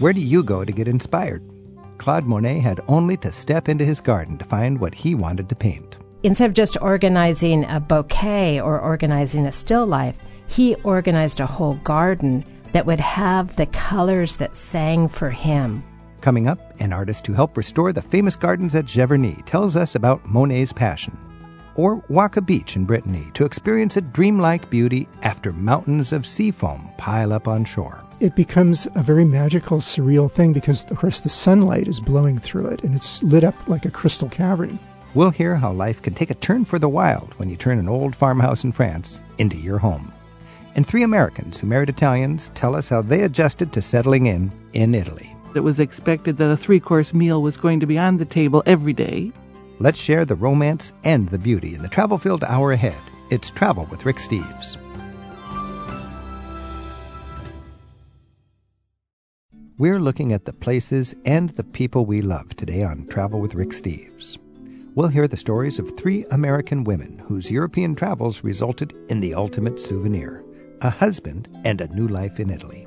Where do you go to get inspired? Claude Monet had only to step into his garden to find what he wanted to paint. Instead of just organizing a bouquet or organizing a still life, he organized a whole garden that would have the colors that sang for him. Coming up, an artist who helped restore the famous gardens at Giverny tells us about Monet's passion. Or walk a beach in Brittany to experience a dreamlike beauty after mountains of sea foam pile up on shore it becomes a very magical, surreal thing because, of course, the sunlight is blowing through it and it's lit up like a crystal cavern. We'll hear how life can take a turn for the wild when you turn an old farmhouse in France into your home. And three Americans who married Italians tell us how they adjusted to settling in in Italy. It was expected that a three course meal was going to be on the table every day. Let's share the romance and the beauty in the travel filled hour ahead. It's Travel with Rick Steves. We're looking at the places and the people we love today on Travel with Rick Steves. We'll hear the stories of three American women whose European travels resulted in the ultimate souvenir a husband and a new life in Italy.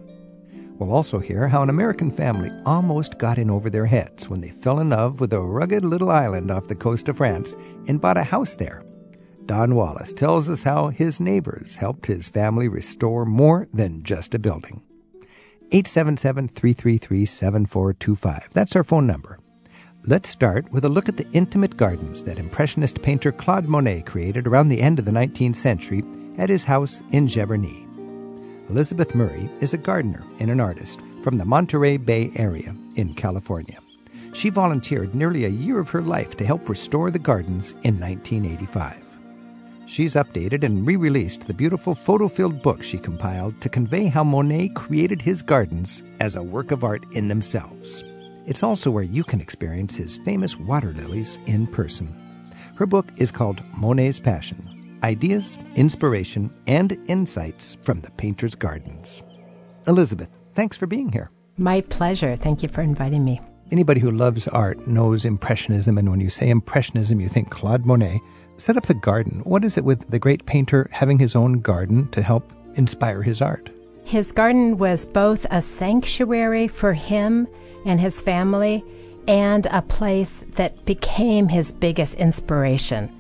We'll also hear how an American family almost got in over their heads when they fell in love with a rugged little island off the coast of France and bought a house there. Don Wallace tells us how his neighbors helped his family restore more than just a building. 877 333 7425. That's our phone number. Let's start with a look at the intimate gardens that Impressionist painter Claude Monet created around the end of the 19th century at his house in Giverny. Elizabeth Murray is a gardener and an artist from the Monterey Bay area in California. She volunteered nearly a year of her life to help restore the gardens in 1985. She's updated and re released the beautiful photo filled book she compiled to convey how Monet created his gardens as a work of art in themselves. It's also where you can experience his famous water lilies in person. Her book is called Monet's Passion Ideas, Inspiration, and Insights from the Painter's Gardens. Elizabeth, thanks for being here. My pleasure. Thank you for inviting me. Anybody who loves art knows Impressionism, and when you say Impressionism, you think Claude Monet set up the garden. What is it with the great painter having his own garden to help inspire his art? His garden was both a sanctuary for him and his family and a place that became his biggest inspiration.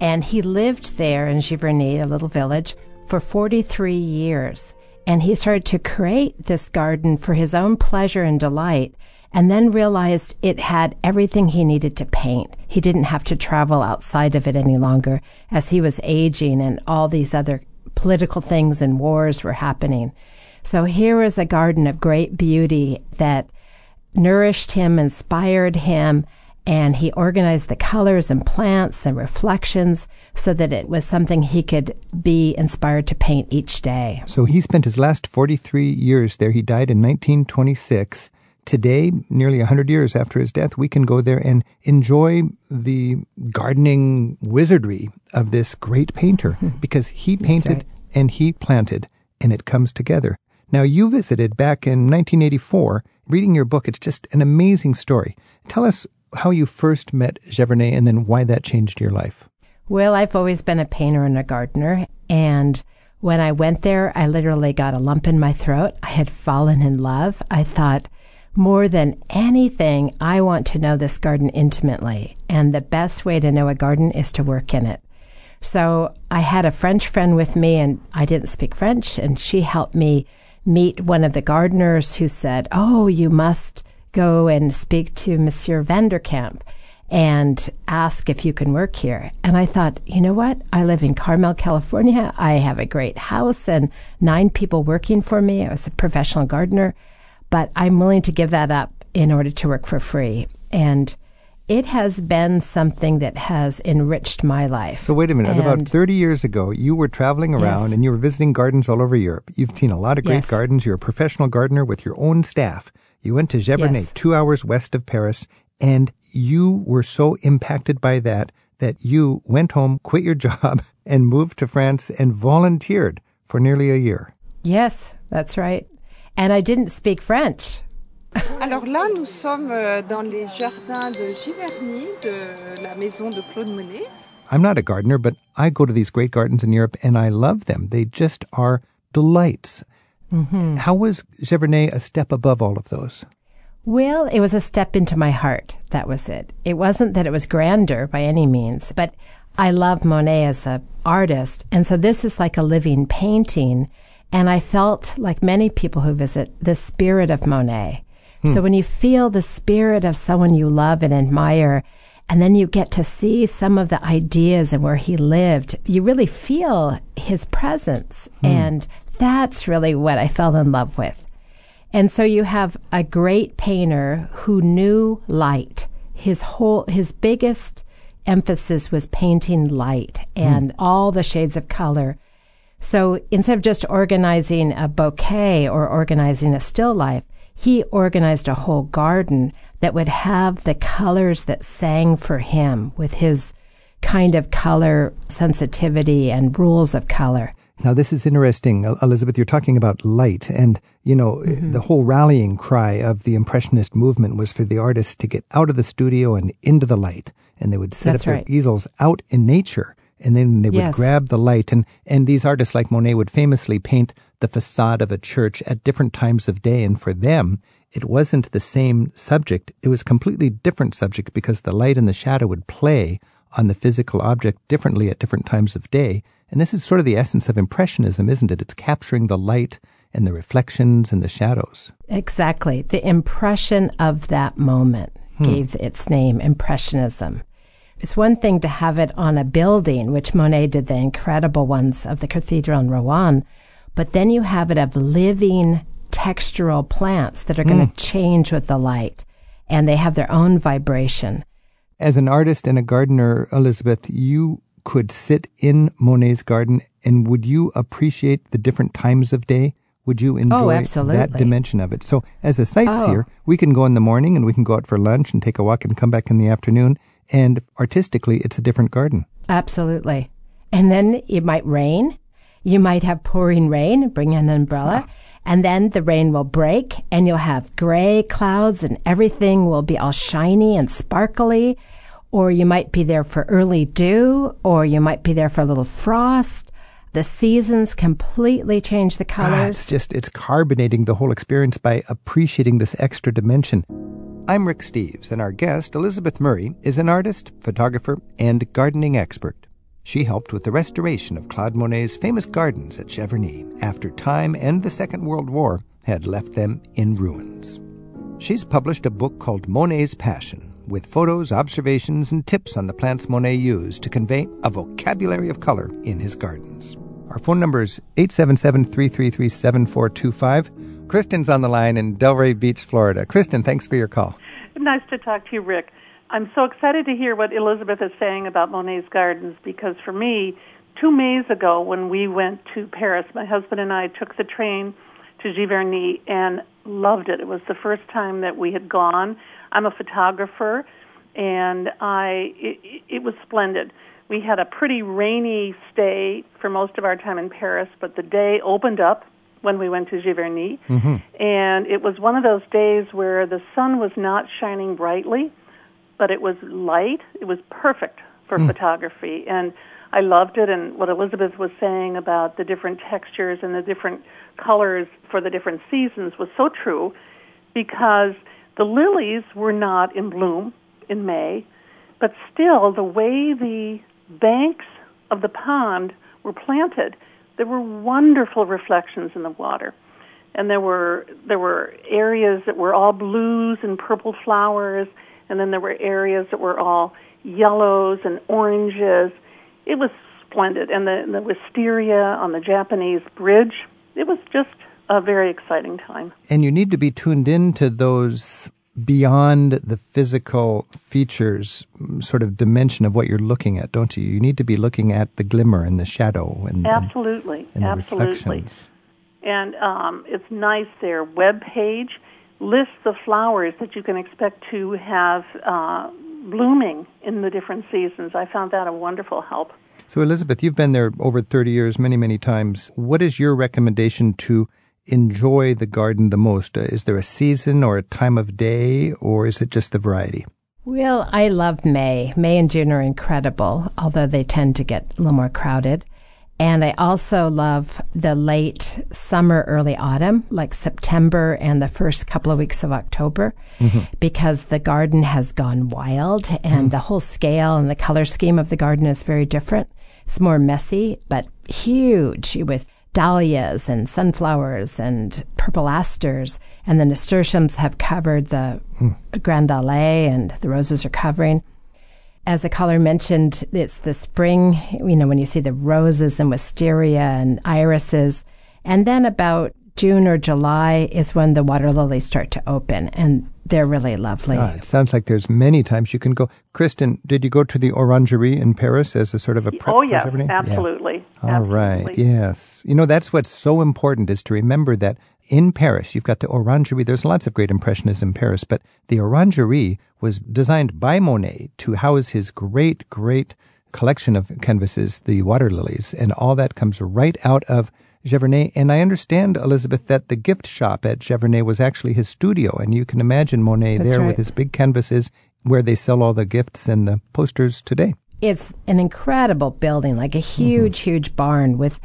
And he lived there in Giverny, a little village, for 43 years. And he started to create this garden for his own pleasure and delight and then realized it had everything he needed to paint. He didn't have to travel outside of it any longer as he was aging and all these other political things and wars were happening. So here was a garden of great beauty that nourished him, inspired him, and he organized the colors and plants and reflections so that it was something he could be inspired to paint each day. So he spent his last 43 years there. He died in 1926 today, nearly 100 years after his death, we can go there and enjoy the gardening wizardry of this great painter hmm. because he painted right. and he planted and it comes together. Now, you visited back in 1984. Reading your book, it's just an amazing story. Tell us how you first met Giverny and then why that changed your life. Well, I've always been a painter and a gardener. And when I went there, I literally got a lump in my throat. I had fallen in love. I thought, more than anything, I want to know this garden intimately. And the best way to know a garden is to work in it. So I had a French friend with me, and I didn't speak French, and she helped me meet one of the gardeners who said, Oh, you must go and speak to Monsieur Van der Kemp and ask if you can work here. And I thought, you know what? I live in Carmel, California. I have a great house and nine people working for me. I was a professional gardener but I'm willing to give that up in order to work for free. And it has been something that has enriched my life. So wait a minute. And About 30 years ago, you were traveling around yes. and you were visiting gardens all over Europe. You've seen a lot of great yes. gardens. You're a professional gardener with your own staff. You went to Giverny, yes. two hours west of Paris, and you were so impacted by that that you went home, quit your job, and moved to France and volunteered for nearly a year. Yes, that's right and I didn't speak French. Alors là, nous sommes euh, dans les jardins de Giverny, de la maison de Claude Monet. I'm not a gardener, but I go to these great gardens in Europe and I love them. They just are delights. Mm-hmm. How was Giverny a step above all of those? Well, it was a step into my heart. That was it. It wasn't that it was grander by any means, but I love Monet as an artist. And so this is like a living painting. And I felt, like many people who visit, the spirit of Monet. So hmm. when you feel the spirit of someone you love and admire, and then you get to see some of the ideas and where he lived, you really feel his presence. Hmm. And that's really what I fell in love with. And so you have a great painter who knew light. His whole, his biggest emphasis was painting light hmm. and all the shades of color. So instead of just organizing a bouquet or organizing a still life, he organized a whole garden that would have the colors that sang for him with his kind of color sensitivity and rules of color. Now, this is interesting, Elizabeth. You're talking about light, and you know Mm-hmm. the whole rallying cry of the Impressionist movement was for the artists to get out of the studio and into the light, and they would set That's up their right. easels out in nature, and then they would Yes. grab the light, and and these artists like Monet would famously paint the facade of a church at different times of day, and for them. It wasn't the same subject. It was a completely different subject because the light and the shadow would play on the physical object differently at different times of day. And this is sort of the essence of Impressionism, isn't it? It's capturing the light and the reflections and the shadows. Exactly. The impression of that moment hmm. gave its name Impressionism. It's one thing to have it on a building, which Monet did the incredible ones of the cathedral in Rouen, but then you have it of living textural plants that are going to mm. change with the light and they have their own vibration. As an artist and a gardener, Elizabeth, you could sit in Monet's garden and would you appreciate the different times of day? Would you oh, enjoy that absolutely. dimension of it? So, as a sightseer, oh. we can go in the morning and we can go out for lunch and take a walk and come back in the afternoon. And artistically, it's a different garden. Absolutely. And then it might rain. You might have pouring rain, bring an umbrella, and then the rain will break and you'll have gray clouds and everything will be all shiny and sparkly. Or you might be there for early dew, or you might be there for a little frost. The seasons completely change the Ah, it's just, it's carbonating the whole experience by appreciating this extra dimension. I'm Rick Steves, and our guest, Elizabeth Murray, is an artist, photographer, and gardening expert. She helped with the restoration of Claude Monet's famous gardens at Giverny after time and the Second World War had left them in ruins. She's published a book called Monet's Passion, with photos, observations, and tips on the plants Monet used to convey a vocabulary of color in his gardens. Our phone number is 877 333 7425. Kristen's on the line in Delray Beach, Florida. Kristen, thanks for your call. Nice to talk to you, Rick. I'm so excited to hear what Elizabeth is saying about Monet's gardens because for me, two Mays ago when we went to Paris, my husband and I took the train to Giverny and loved it. It was the first time that we had gone. I'm a photographer, and I it, it was splendid. We had a pretty rainy stay for most of our time in Paris, but the day opened up when we went to Giverny, mm-hmm. and it was one of those days where the sun was not shining brightly, but it was light. It was perfect for mm. photography, and I loved it. And what Elizabeth was saying about the different textures and the different colors for the different seasons was so true, because the lilies were not in bloom in May, but still the way the banks of the pond were planted, there were wonderful reflections in the water. And there were there were areas that were all blues and purple flowers, and then there were areas that were all yellows and oranges. It was splendid. And the, the wisteria on the Japanese bridge, it was just a very exciting time. And you need to be tuned in to those beyond the physical features sort of dimension of what you're looking at, don't you? You need to be looking at the glimmer and the shadow and, and, Absolutely, and the absolutely. And um, it's nice. Their web page lists the flowers that you can expect to have uh, blooming in the different seasons. I found that a wonderful help. So, Elizabeth, you've been there over 30 years, many, many times. What is your recommendation to enjoy the garden the most? Uh, is there a season or a time of day, or is it just the variety? Well, I love May. May and June are incredible, although they tend to get a little more crowded. And I also love the late summer, early autumn, like September and the first couple of weeks of October, because the garden has gone wild and the whole scale and the color scheme of the garden is very different. It's more messy, but huge with dahlias and sunflowers and purple asters. And the nasturtiums have covered the Grand Allée and the roses are covering as the caller mentioned, it's the spring, you know, when you see the roses and wisteria and irises. And then about June or July is when the water lilies start to open, and they're really lovely. Ah, it sounds like there's many times you can go. Kristen, did you go to the Orangerie in Paris as a sort of a prep oh, for yes, Giverny? Yeah. absolutely. All right. Yes. You know, that's what's so important is to remember that in Paris, you've got the Orangerie. There's lots of great impressionism in Paris, but the Orangerie was designed by Monet to house his great, great collection of canvases, the water lilies, and all that comes right out of Giverny. And I understand, Elizabeth, that the gift shop at Giverny was actually his studio, and you can imagine Monet That's there right. with his big canvases where they sell all the gifts and the posters today. It's an incredible building, like a huge, mm-hmm. huge barn with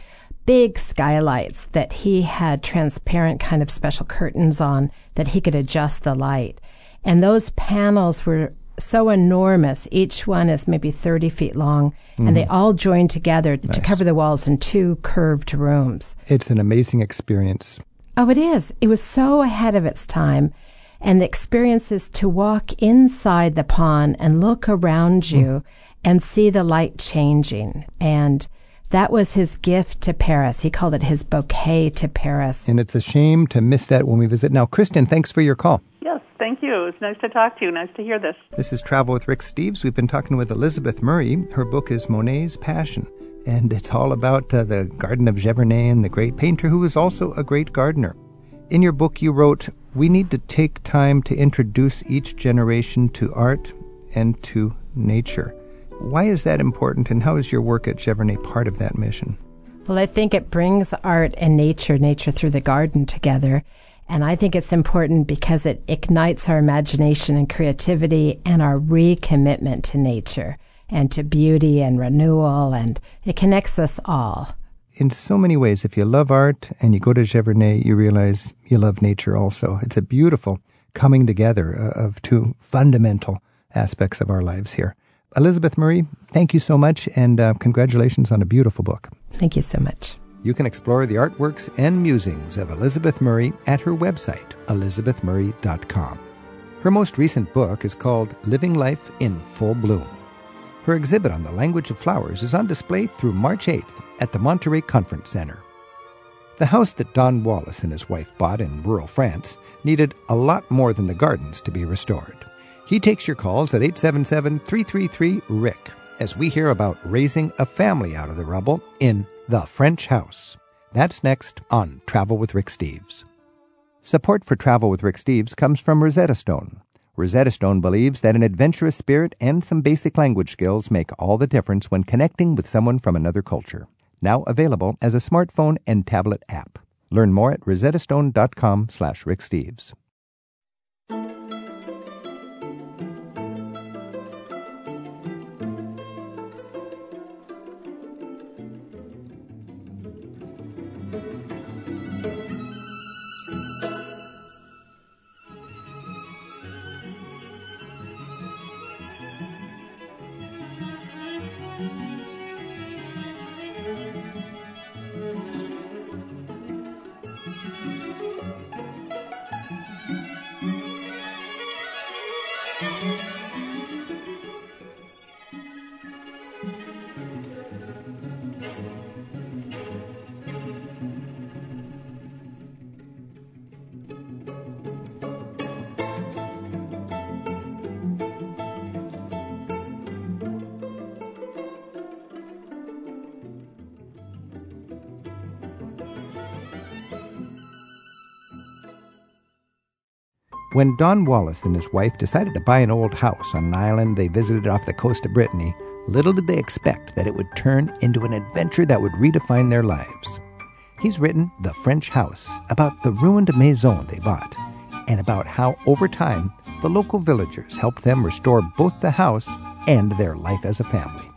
big skylights that he had transparent kind of special curtains on that he could adjust the light. And those panels were so enormous. Each one is maybe 30 feet long, and they mm-hmm. all join together to cover the walls in two curved rooms. It's an amazing experience. Oh, it is. It was so ahead of its time. And the experience is to walk inside the pond and look around hmm. you and see the light changing. And that was his gift to Paris. He called it his bouquet to Paris. And it's a shame to miss that when we visit. Now, Kristen, thanks for your call. Yes, thank you. It's nice to talk to you. Nice to hear this. This is Travel with Rick Steves. We've been talking with Elizabeth Murray. Her book is Monet's Passion, and it's all about uh, the Garden of Giverny and the great painter who was also a great gardener. In your book, you wrote, We need to take time to introduce each generation to art and to nature. Why is that important, and how is your work at Giverny part of that mission? Well, I think it brings art and nature, nature through the garden together. And I think it's important because it ignites our imagination and creativity and our recommitment to nature and to beauty and renewal. And it connects us all. in so many ways, if you love art and you go to Giverny, you realize you love nature also. It's a beautiful coming together of two fundamental aspects of our lives here. Elizabeth Murray, thank you so much, and uh, congratulations on a beautiful book. Thank you so much. You can explore the artworks and musings of Elizabeth Murray at her website, elizabethmurray.com. Her most recent book is called Living Life in Full Bloom. Her exhibit on the language of flowers is on display through March 8th at the Monterey Conference Center. The house that Don Wallace and his wife bought in rural France needed a lot more than the gardens to be restored. He takes your calls at 877 333 Rick as we hear about raising a family out of the rubble in The French House. That's next on Travel with Rick Steves. Support for Travel with Rick Steves comes from Rosetta Stone. Rosetta Stone believes that an adventurous spirit and some basic language skills make all the difference when connecting with someone from another culture. Now available as a smartphone and tablet app. Learn more at rosettastone.com slash Rick Don Wallace and his wife decided to buy an old house on an island they visited off the coast of Brittany, little did they expect that it would turn into an adventure that would redefine their lives. He's written The French House about the ruined maison they bought and about how, over time, the local villagers helped them restore both the house and their life as a family.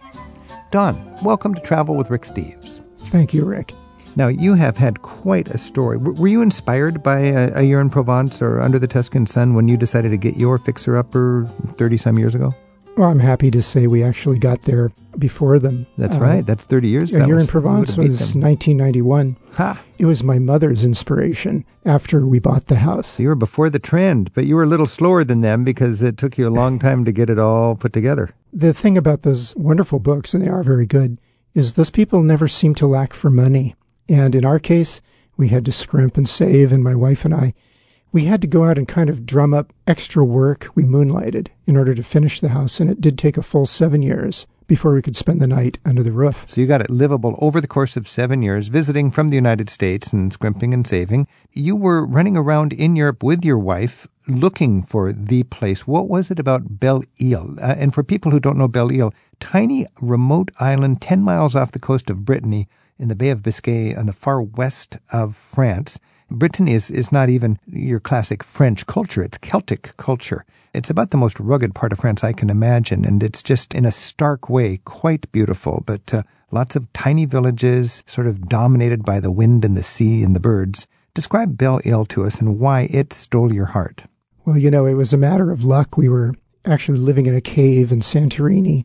Don, welcome to Travel with Rick Steves. Thank you, Rick. Now, you have had quite a story. W- were you inspired by a, a year in Provence or Under the Tuscan Sun when you decided to get your fixer upper 30 some years ago? Well, I'm happy to say we actually got there before them. That's Uh, right. That's 30 years. A year was- in Provence was 1991. Ha! It was my mother's inspiration after we bought the house. So you were before the trend, but you were a little slower than them because it took you a long time to get it all put together. The thing about those wonderful books, and they are very good, is those people never seem to lack for money. And in our case, we had to scrimp and save, and my wife and I, we had to go out and kind of drum up extra work. We moonlighted in order to finish the house, and it did take a full seven years before we could spend the night under the roof. So you got it livable over the course of seven years, visiting from the United States and scrimping and saving. You were running around in Europe with your wife looking for the place. What was it about Belle Ile? Uh, and for people who don't know Belle Ile, tiny remote island 10 miles off the coast of Brittany in the Bay of Biscay on the far west of France. Brittany is, is not even your classic French culture, it's Celtic culture. It's about the most rugged part of France I can imagine, and it's just in a stark way quite beautiful, but uh, lots of tiny villages, sort of dominated by the wind and the sea and the birds. Describe Belle Ile to us and why it stole your heart. Well, you know, it was a matter of luck. We were actually living in a cave in Santorini.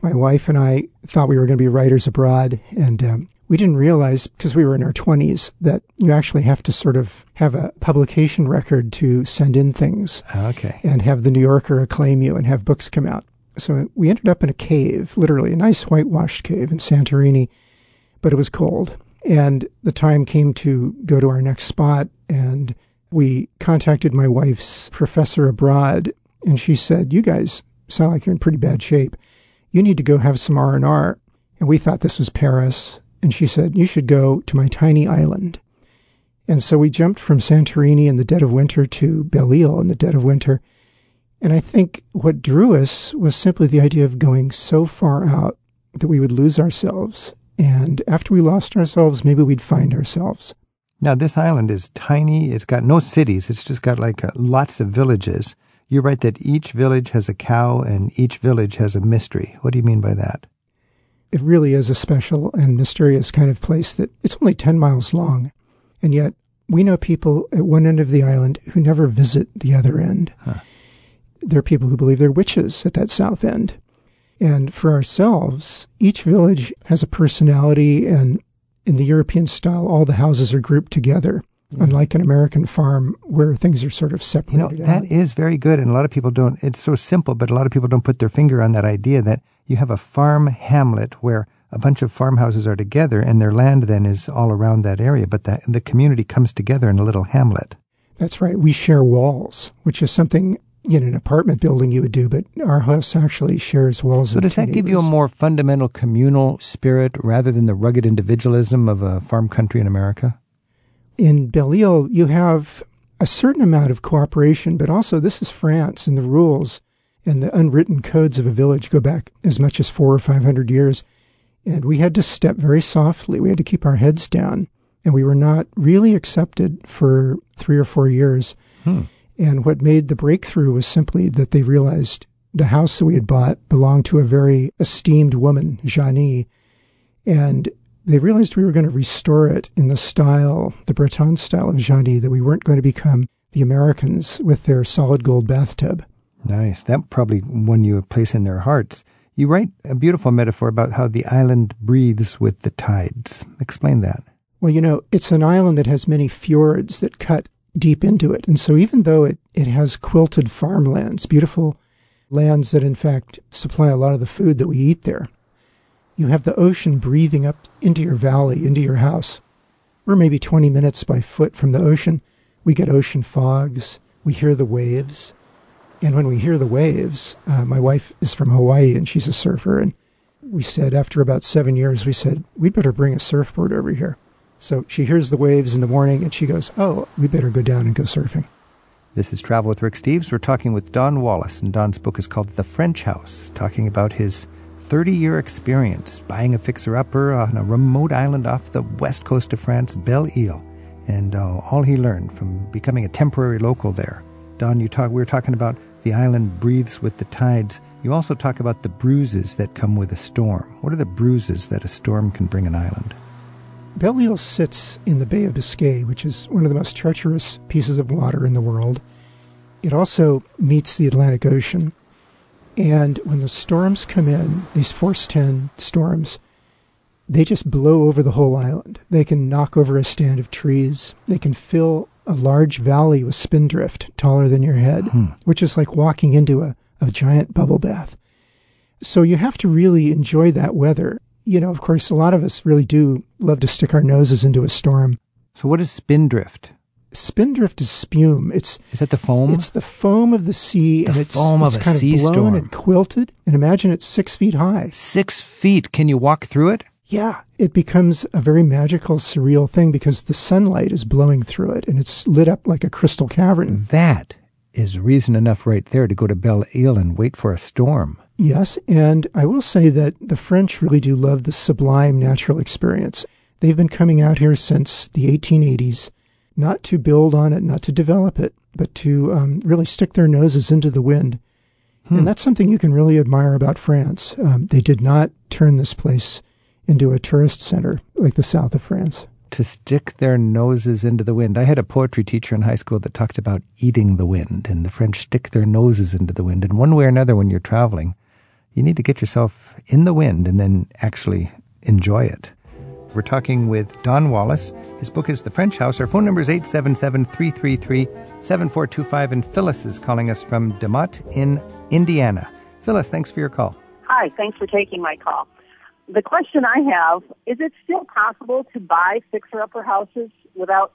My wife and I thought we were going to be writers abroad, and um, we didn't realize, because we were in our 20s, that you actually have to sort of have a publication record to send in things ah, Okay. and have the New Yorker acclaim you and have books come out. So we ended up in a cave, literally a nice whitewashed cave in Santorini, but it was cold. And the time came to go to our next spot, and we contacted my wife's professor abroad, and she said, "You guys sound like you're in pretty bad shape. You need to go have some R and R." And we thought this was Paris, and she said, "You should go to my tiny island." And so we jumped from Santorini in the dead of winter to Belle Ile in the dead of winter. And I think what drew us was simply the idea of going so far out that we would lose ourselves. And after we lost ourselves, maybe we'd find ourselves. Now, this island is tiny. It's got no cities. It's just got like uh, lots of villages. You write that each village has a cow and each village has a mystery. What do you mean by that? It really is a special and mysterious kind of place that it's only 10 miles long. And yet we know people at one end of the island who never visit the other end. There are people who believe they're witches at that south end. And for ourselves, each village has a personality, and in the European style, all the houses are grouped together, unlike an American farm where things are sort of separated. You know, that out. is very good. And a lot of people don't, it's so simple, but a lot of people don't put their finger on that idea that you have a farm hamlet where a bunch of farmhouses are together and their land then is all around that area, but the, the community comes together in a little hamlet. That's right. We share walls, which is something in an apartment building you would do, but our house actually shares walls. So does that give you a more fundamental communal spirit rather than the rugged individualism of a farm country in America? in Belle Ile, you have a certain amount of cooperation, but also this is France, and the rules and the unwritten codes of a village go back as much as four or five hundred years. And we had to step very softly. We had to keep our heads down, and we were not really accepted for three or four years. Hmm. And what made the breakthrough was simply that they realized the house that we had bought belonged to a very esteemed woman, Janie, and they realized we were going to restore it in the style, the Breton style of Janie, that we weren't going to become the Americans with their solid gold bathtub. Nice. That probably won you a place in their hearts. You write a beautiful metaphor about how the island breathes with the tides. Explain that. Well, you know, it's an island that has many fjords that cut deep into it. And so even though it, it has quilted farmlands, beautiful lands that in fact supply a lot of the food that we eat there, you have the ocean breathing up into your valley, into your house. We're maybe 20 minutes by foot from the ocean. We get ocean fogs. We hear the waves. And when we hear the waves, uh, my wife is from Hawaii and she's a surfer. And we said, after about seven years, we said, we'd better bring a surfboard over here. So she hears the waves in the morning and she goes, Oh, we better go down and go surfing. This is Travel with Rick Steves. We're talking with Don Wallace, and Don's book is called The French House, talking about his 30 year experience buying a fixer upper on a remote island off the west coast of France, Belle Ile, and uh, all he learned from becoming a temporary local there. Don, you talk, we were talking about the island breathes with the tides. You also talk about the bruises that come with a storm. What are the bruises that a storm can bring an island? Belle sits in the Bay of Biscay, which is one of the most treacherous pieces of water in the world. It also meets the Atlantic Ocean. And when the storms come in, these force 10 storms, they just blow over the whole island. They can knock over a stand of trees. They can fill a large valley with spindrift taller than your head, hmm. which is like walking into a, a giant bubble bath. So you have to really enjoy that weather. You know, of course, a lot of us really do love to stick our noses into a storm. So, what is spindrift? Spindrift is spume. It's is that the foam? It's the foam of the sea, the and it's, foam it's of kind a sea of blown storm. and quilted. And imagine it's six feet high. Six feet. Can you walk through it? Yeah, it becomes a very magical, surreal thing because the sunlight is blowing through it, and it's lit up like a crystal cavern. That is reason enough right there to go to Belle Isle and wait for a storm. Yes, and I will say that the French really do love the sublime natural experience. They've been coming out here since the 1880s, not to build on it, not to develop it, but to um, really stick their noses into the wind. Hmm. And that's something you can really admire about France. Um, they did not turn this place into a tourist center like the south of France. To stick their noses into the wind. I had a poetry teacher in high school that talked about eating the wind, and the French stick their noses into the wind. And one way or another, when you're traveling, you need to get yourself in the wind and then actually enjoy it. We're talking with Don Wallace. His book is The French House. Our phone number is 877 333 7425. And Phyllis is calling us from DeMotte in Indiana. Phyllis, thanks for your call. Hi, thanks for taking my call. The question I have is it still possible to buy fixer upper houses without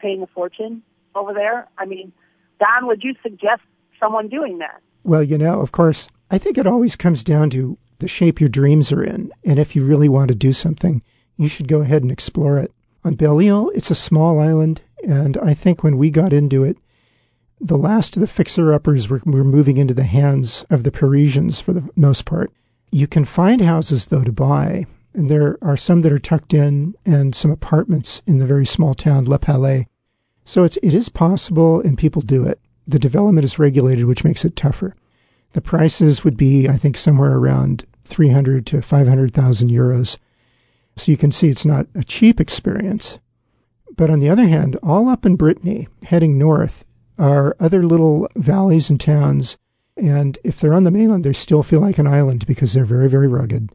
paying a fortune over there? I mean, Don, would you suggest someone doing that? Well, you know, of course, I think it always comes down to the shape your dreams are in. And if you really want to do something, you should go ahead and explore it. On Belle Isle, it's a small island. And I think when we got into it, the last of the fixer uppers were, were moving into the hands of the Parisians for the most part. You can find houses, though, to buy. And there are some that are tucked in and some apartments in the very small town, Le Palais. So it's, it is possible and people do it. The development is regulated, which makes it tougher. The prices would be, I think, somewhere around 300 to 500,000 euros. So you can see it's not a cheap experience. But on the other hand, all up in Brittany, heading north, are other little valleys and towns. And if they're on the mainland, they still feel like an island because they're very, very rugged.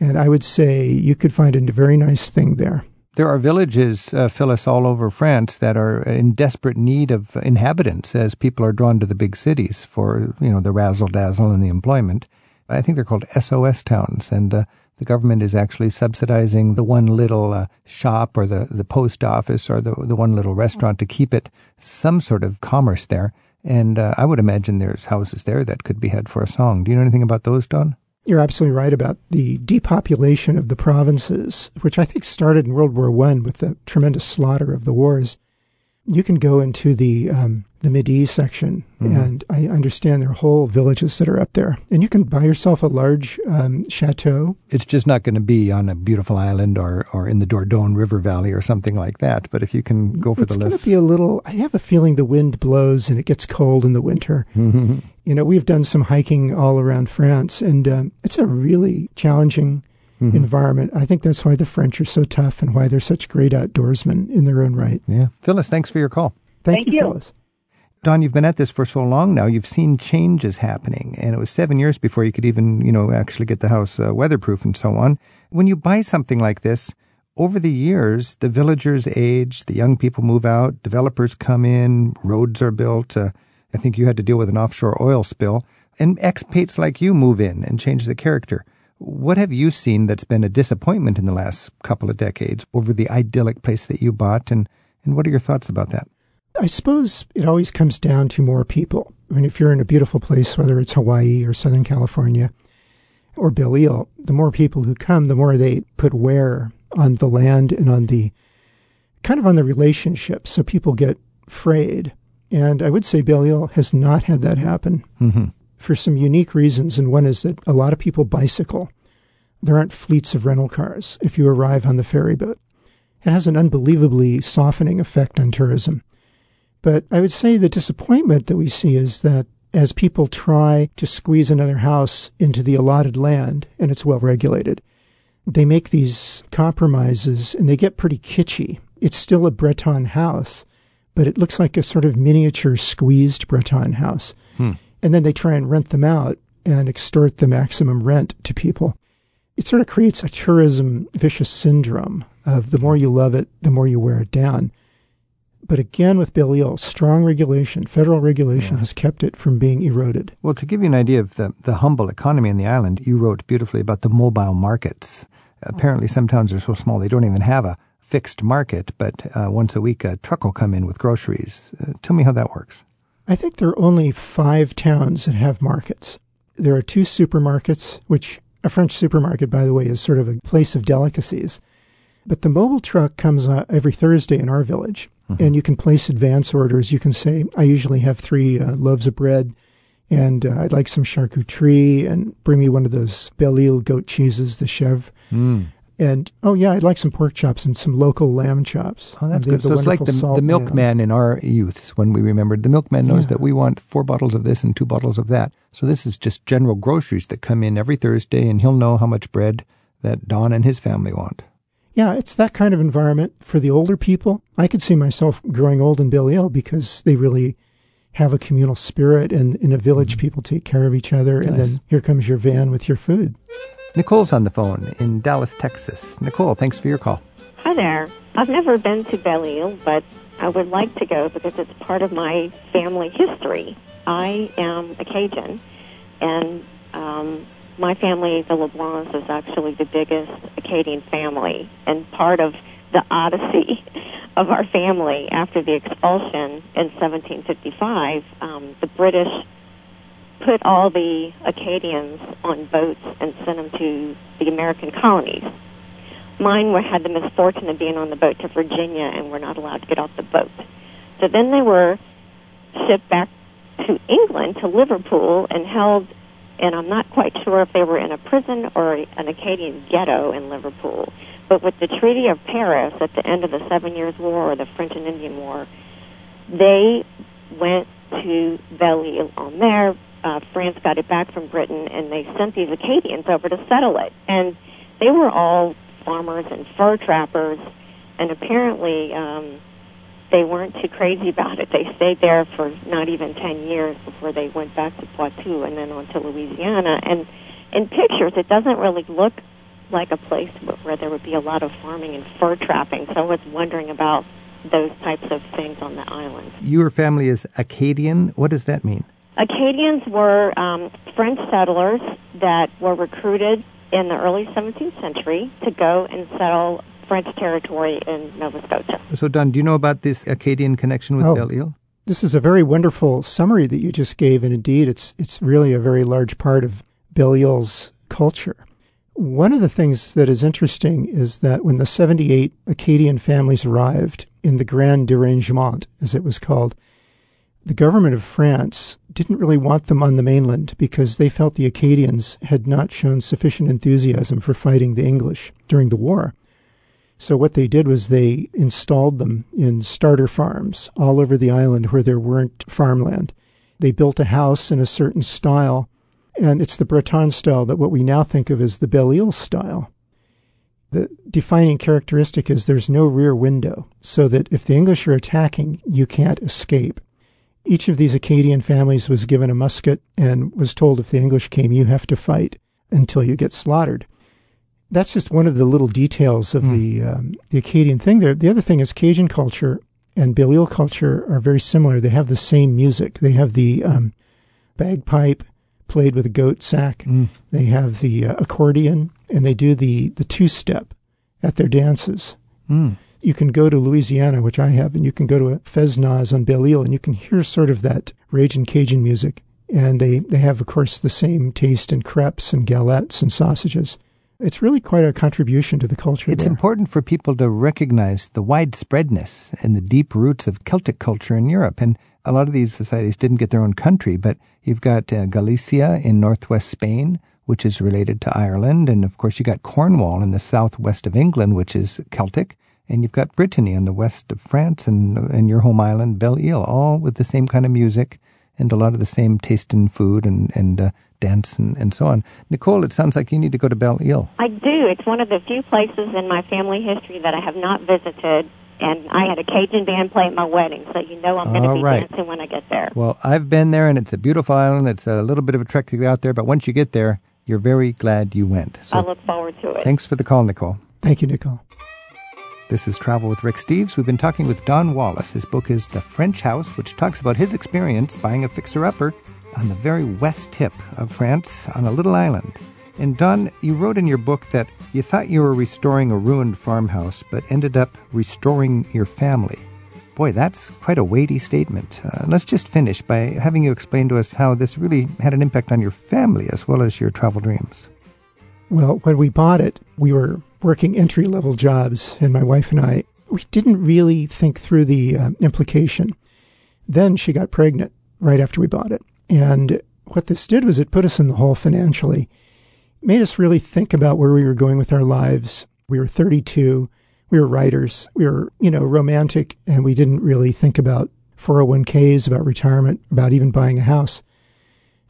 And I would say you could find a very nice thing there. There are villages, uh, Phyllis, all over France that are in desperate need of inhabitants as people are drawn to the big cities for, you know, the razzle dazzle and the employment. I think they're called SOS towns, and uh, the government is actually subsidizing the one little uh, shop or the, the post office or the, the one little restaurant to keep it some sort of commerce there. And uh, I would imagine there's houses there that could be had for a song. Do you know anything about those, Don? You're absolutely right about the depopulation of the provinces, which I think started in World War One with the tremendous slaughter of the wars. You can go into the um, the Midi section, mm-hmm. and I understand there are whole villages that are up there, and you can buy yourself a large um, chateau. It's just not going to be on a beautiful island or, or in the Dordogne River Valley or something like that. But if you can go for it's the list, it's going to be a little. I have a feeling the wind blows and it gets cold in the winter. Mm-hmm. You know, we've done some hiking all around France, and um, it's a really challenging. Mm-hmm. environment. I think that's why the French are so tough and why they're such great outdoorsmen in their own right. Yeah. Phyllis, thanks for your call. Thank, Thank you, you, Phyllis. Don, you've been at this for so long now. You've seen changes happening, and it was seven years before you could even, you know, actually get the house uh, weatherproof and so on. When you buy something like this, over the years, the villagers age, the young people move out, developers come in, roads are built. Uh, I think you had to deal with an offshore oil spill, and expats like you move in and change the character. What have you seen that's been a disappointment in the last couple of decades over the idyllic place that you bought, and, and what are your thoughts about that? I suppose it always comes down to more people. I mean, if you're in a beautiful place, whether it's Hawaii or Southern California or Belle Isle, the more people who come, the more they put wear on the land and on the kind of on the relationship. So people get frayed. And I would say Belle Isle has not had that happen mm-hmm. For some unique reasons. And one is that a lot of people bicycle. There aren't fleets of rental cars if you arrive on the ferry boat. It has an unbelievably softening effect on tourism. But I would say the disappointment that we see is that as people try to squeeze another house into the allotted land, and it's well regulated, they make these compromises and they get pretty kitschy. It's still a Breton house, but it looks like a sort of miniature squeezed Breton house. Hmm. And then they try and rent them out and extort the maximum rent to people. It sort of creates a tourism vicious syndrome of the more you love it, the more you wear it down. But again, with Belle-Île, strong regulation, federal regulation Yeah. has kept it from being eroded. Well, to give you an idea of the, the humble economy in the island, you wrote beautifully about the mobile markets. Apparently, some towns are so small they don't even have a fixed market, but uh, once a week a truck will come in with groceries. Uh, tell me how that works. I think there are only five towns that have markets. There are two supermarkets, which a French supermarket, by the way, is sort of a place of delicacies. But the mobile truck comes uh, every Thursday in our village, and you can place advance orders. You can say, I usually have three uh, loaves of bread, and uh, I'd like some charcuterie, and bring me one of those Belle-Île goat cheeses, the chèvre. And oh yeah, I'd like some pork chops and some local lamb chops. Oh, that's good. So it's like the, the milkman in our youths when we remembered. The milkman knows Yeah. that we want four bottles of this and two bottles of that. So this is just general groceries that come in every Thursday, and he'll know how much bread that Don and his family want. Yeah, it's that kind of environment for the older people. I could see myself growing old in Belle-Île because they really have a communal spirit, and in a village, people take care of each other. And Mm-hmm. Then here comes your van with your food. Nicole's on the phone in Dallas, Texas. Nicole, thanks for your call. Hi there. I've never been to Belle Isle, but I would like to go because it's part of my family history. I am a Cajun, and um, my family, the LeBlancs, is actually the biggest Acadian family, and part of the odyssey of our family after the expulsion in 1755, um, the British put all the Acadians on boats and sent them to the American colonies. Mine were, had the misfortune of being on the boat to Virginia and were not allowed to get off the boat. So then they were shipped back to England, to Liverpool, and held, and I'm not quite sure if they were in a prison or an Acadian ghetto in Liverpool. But with the Treaty of Paris at the end of the Seven Years' War or the French and Indian War, they went to Belle-Île on there. Uh, France got it back from Britain, and they sent these Acadians over to settle it. And they were all farmers and fur trappers, and apparently um, they weren't too crazy about it. They stayed there for not even 10 years before they went back to Poitou and then on to Louisiana. And in pictures, it doesn't really look like a place where there would be a lot of farming and fur trapping. So I was wondering about those types of things on the island. Your family is Acadian. What does that mean? Acadians were um, French settlers that were recruited in the early 17th century to go and settle French territory in Nova Scotia. So, Don, do you know about this Acadian connection with Oh. Belle-Île? This is a very wonderful summary that you just gave, and indeed, it's it's really a very large part of Belle-Île's culture. One of the things that is interesting is that when the 78 Acadian families arrived in the Grand Derangement, as it was called, the government of France didn't really want them on the mainland because they felt the Acadians had not shown sufficient enthusiasm for fighting the English during the war. So what they did was they installed them in starter farms all over the island where there weren't farmland. They built a house in a certain style, and it's the Breton style that what we now think of as the Belle Isle style. The defining characteristic is there's no rear window, so that if the English are attacking, you can't escape. Each of these Acadian families was given a musket and was told if the English came, you have to fight until you get slaughtered that's just one of the little details of the um, the Acadian thing. There, the other thing is Cajun culture and Belle-Île culture are very similar. They have the same music. They have the um, bagpipe played with a goat sack. They have the uh, accordion, and they do the the two step at their dances. Mm. You can go to Louisiana, which I have, and you can go to a Fest Noz on Belle-Île, and you can hear sort of that raging Cajun music. And they, they have, of course, the same taste in crepes and galettes and sausages. It's really quite a contribution to the culture. It's there. important for people to recognize the widespreadness and the deep roots of Celtic culture in Europe. And a lot of these societies didn't get their own country, but you've got uh, Galicia in northwest Spain, which is related to Ireland. And of course, you got Cornwall in the southwest of England, which is Celtic. And you've got Brittany on the west of France and, and your home island, Belle-Île, all with the same kind of music and a lot of the same taste in food and, and uh, dance and, and so on. Nicole, it sounds like you need to go to Belle Isle. I do. It's one of the few places in my family history that I have not visited. And I had a Cajun band play at my wedding, so you know I'm going to be right. dancing when I get there. Well, I've been there, and it's a beautiful island. It's a little bit of a trek to get out there, but once you get there, you're very glad you went. So I look forward to it. thanks for the call, Nicole. Thank you, Nicole. This is Travel with Rick Steves. We've been talking with Don Wallace. His book is The French House, which talks about his experience buying a fixer upper on the very west tip of France on a little island. And Don, you wrote in your book that you thought you were restoring a ruined farmhouse, but ended up restoring your family. Boy, that's quite a weighty statement. Uh, let's just finish by having you explain to us how this really had an impact on your family as well as your travel dreams. Well, when we bought it, we were working entry level jobs, and my wife and I, we didn't really think through the uh, implication. Then she got pregnant right after we bought it. And what this did was it put us in the hole financially, made us really think about where we were going with our lives. We were 32, we were writers, we were, you know, romantic, and we didn't really think about 401ks, about retirement, about even buying a house.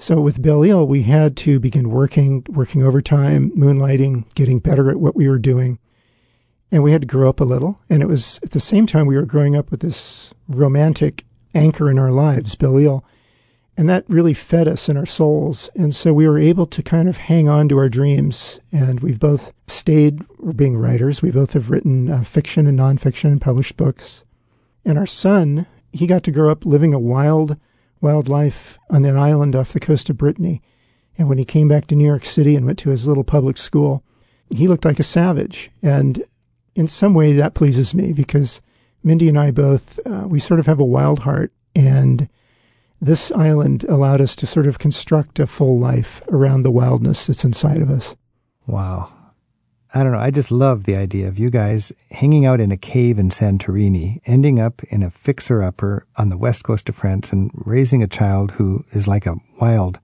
So with Belle Isle, we had to begin working, working overtime, moonlighting, getting better at what we were doing. And we had to grow up a little. And it was at the same time we were growing up with this romantic anchor in our lives, Belle Isle. And that really fed us in our souls. And so we were able to kind of hang on to our dreams. And we've both stayed being writers. We both have written uh, fiction and nonfiction and published books. And our son, he got to grow up living a wild, wild life on an island off the coast of Brittany. And when he came back to New York City and went to his little public school, he looked like a savage. And in some way, that pleases me because Mindy and I both, uh, we sort of have a wild heart. And this island allowed us to sort of construct a full life around the wildness that's inside of us. Wow. I don't know. I just love the idea of you guys hanging out in a cave in Santorini, ending up in a fixer upper on the west coast of France and raising a child who is like a wild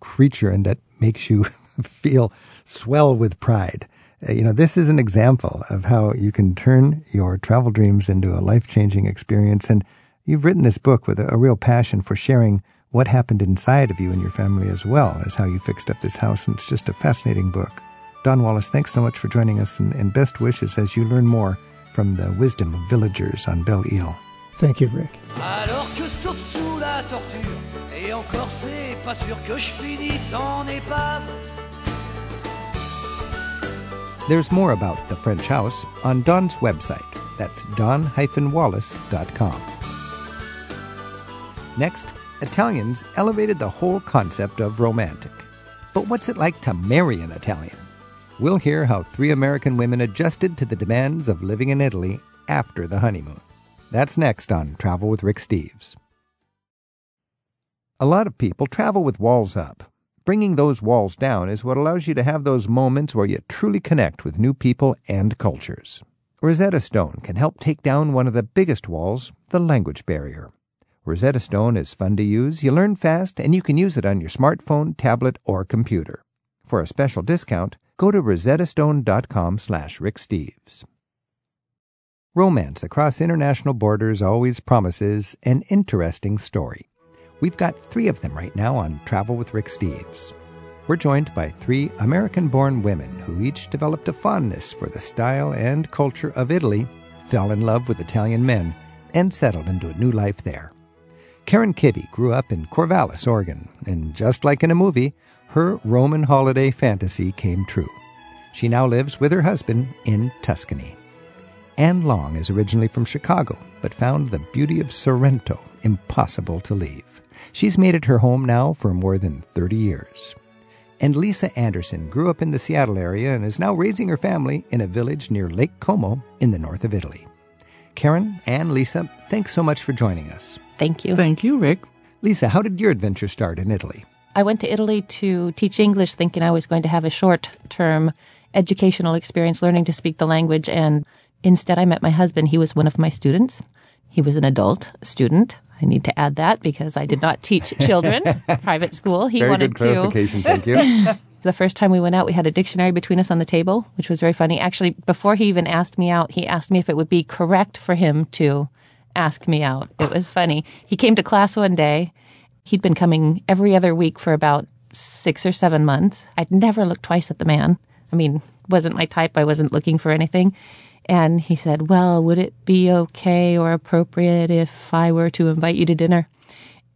creature and that makes you feel swell with pride. Uh, you know, this is an example of how you can turn your travel dreams into a life changing experience. And you've written this book with a, a real passion for sharing what happened inside of you and your family as well as how you fixed up this house. And it's just a fascinating book. Don Wallace, thanks so much for joining us and, and best wishes as you learn more from the wisdom of villagers on Belle Isle. Thank you, Rick. Alors que sauf sous la torture, et encore c'est pas sûr que je finisse en épave. There's more about the French house on Don's website. That's don-wallace.com. Next, Italians elevated the whole concept of romantic. But what's it like to marry an Italian? We'll hear how three American women adjusted to the demands of living in Italy after the honeymoon. That's next on Travel with Rick Steves. A lot of people travel with walls up. Bringing those walls down is what allows you to have those moments where you truly connect with new people and cultures. Rosetta Stone can help take down one of the biggest walls, the language barrier. Rosetta Stone is fun to use, you learn fast, and you can use it on your smartphone, tablet, or computer. For a special discount, go to rosettastone.com slash ricksteves. Romance across international borders always promises an interesting story. We've got three of them right now on Travel with Rick Steves. We're joined by three American born women who each developed a fondness for the style and culture of Italy, fell in love with Italian men, and settled into a new life there. Karen Kibbe grew up in Corvallis, Oregon, and just like in a movie, her Roman holiday fantasy came true. She now lives with her husband in Tuscany. Anne Long is originally from Chicago, but found the beauty of Sorrento impossible to leave. She's made it her home now for more than 30 years. And Lisa Anderson grew up in the Seattle area and is now raising her family in a village near Lake Como in the north of Italy. Karen and Lisa, thanks so much for joining us. Thank you. Thank you, Rick. Lisa, how did your adventure start in Italy? I went to Italy to teach English, thinking I was going to have a short term educational experience learning to speak the language. And instead, I met my husband. He was one of my students. He was an adult student. I need to add that because I did not teach children private school. He Very wanted good clarification, to. thank you. The first time we went out, we had a dictionary between us on the table, which was very funny. Actually, before he even asked me out, he asked me if it would be correct for him to ask me out. It was funny. He came to class one day He'd been coming every other week for about six or seven months. I'd never looked twice at the man. I mean, wasn't my type. I wasn't looking for anything. And he said, Well, would it be okay or appropriate if I were to invite you to dinner?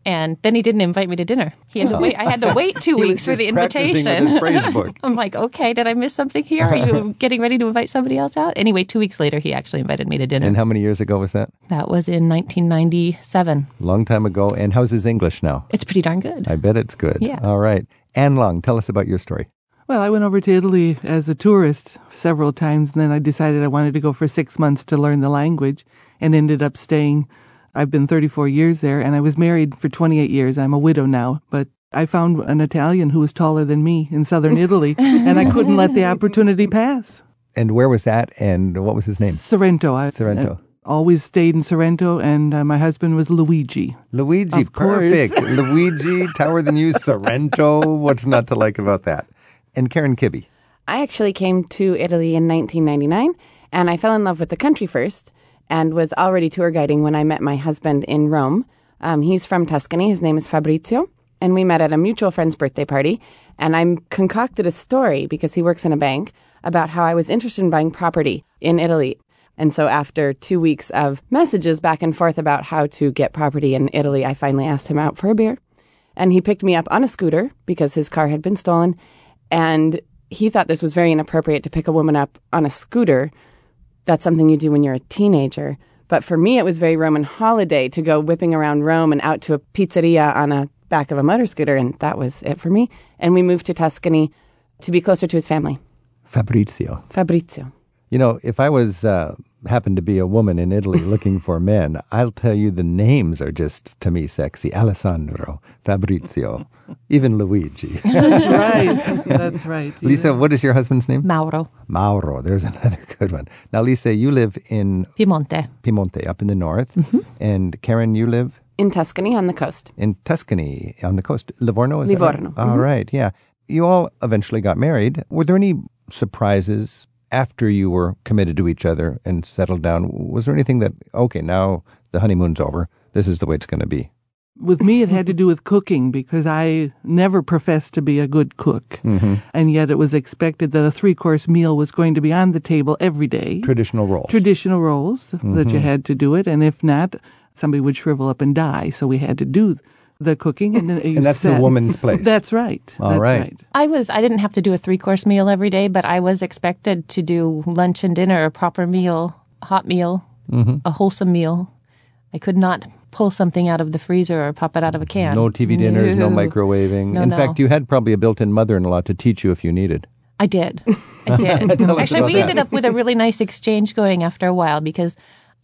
And then he didn't invite me to dinner. He had to wait. I had to wait two He was weeks for the invitation. his phrase book. I'm like, okay, did I miss something here? Are you getting ready to invite somebody else out? Anyway, two weeks later, he actually invited me to dinner. And how many years ago was that? that was in 1997. Long time ago. And how's his English now? It's pretty darn good. I bet it's good. Yeah. All right. Anne Long, tell us about your story. Well, I went over to Italy as a tourist several times, and then I decided I wanted to go for six months to learn the language and ended up staying. I've been 34 years there, and I was married for 28 years. I'm a widow now, but I found an Italian who was taller than me in southern Italy, and I couldn't let the opportunity pass. And where was that? And what was his name? Sorrento. I, Sorrento. I always stayed in Sorrento, and uh, my husband was Luigi. Luigi, Of perfect. Luigi, taller than you, Sorrento. What's not to like about that? And Karen Kibbe. I actually came to Italy in 1999 and I fell in love with the country first and was already tour guiding when I met my husband in Rome. Um, he's from Tuscany. His name is Fabrizio. And we met at a mutual friend's birthday party. And I concocted a story because he works in a bank about how I was interested in buying property in Italy. And so after two weeks of messages back and forth about how to get property in Italy, I finally asked him out for a beer. And he picked me up on a scooter because his car had been stolen. And he thought this was very inappropriate to pick a woman up on a scooter. That's something you do when you're a teenager. But for me, it was very Roman holiday to go whipping around Rome and out to a pizzeria on a back of a motor scooter. And that was it for me. And we moved to Tuscany to be closer to his family, Fabrizio. Fabrizio. You know, if I was uh, happened to be a woman in Italy looking for men, I'll tell you the names are just to me sexy. Alessandro, Fabrizio, even Luigi. That's right. That's right. Lisa, what is your husband's name? Mauro, Mauro. There's another good one. Now, Lisa, you live in Piemonte. Piemonte, up in the north, Mm-hmm. and Karen, you live In Tuscany on the coast. in Tuscany on the coast. Livorno, is that right? Livorno, All right, yeah. You all eventually got married. Were there any surprises after you were committed to each other and settled down? Was there anything that, okay, now the honeymoon's over, this is the way it's going to be? With me, it had to do with cooking because I never professed to be a good cook. Mm-hmm. And yet it was expected that a three course meal was going to be on the table every day. Traditional roles. Traditional roles that you Mhm. had to do it. And if not, somebody would shrivel up and die. So we had to do the cooking. And, then you And that's the woman's place. That's right. All that's right. I was I didn't have to do a three course meal every day, but I was expected to do lunch and dinner, a proper meal, hot meal, Mhm. a wholesome meal. I could not pull something out of the freezer or pop it out of a can. No TV dinners, no, No. microwaving. No, in no. fact, you had probably a built in mother in law to teach you if you needed. I did. I did. Actually, we that. ended up with a really nice exchange going after a while because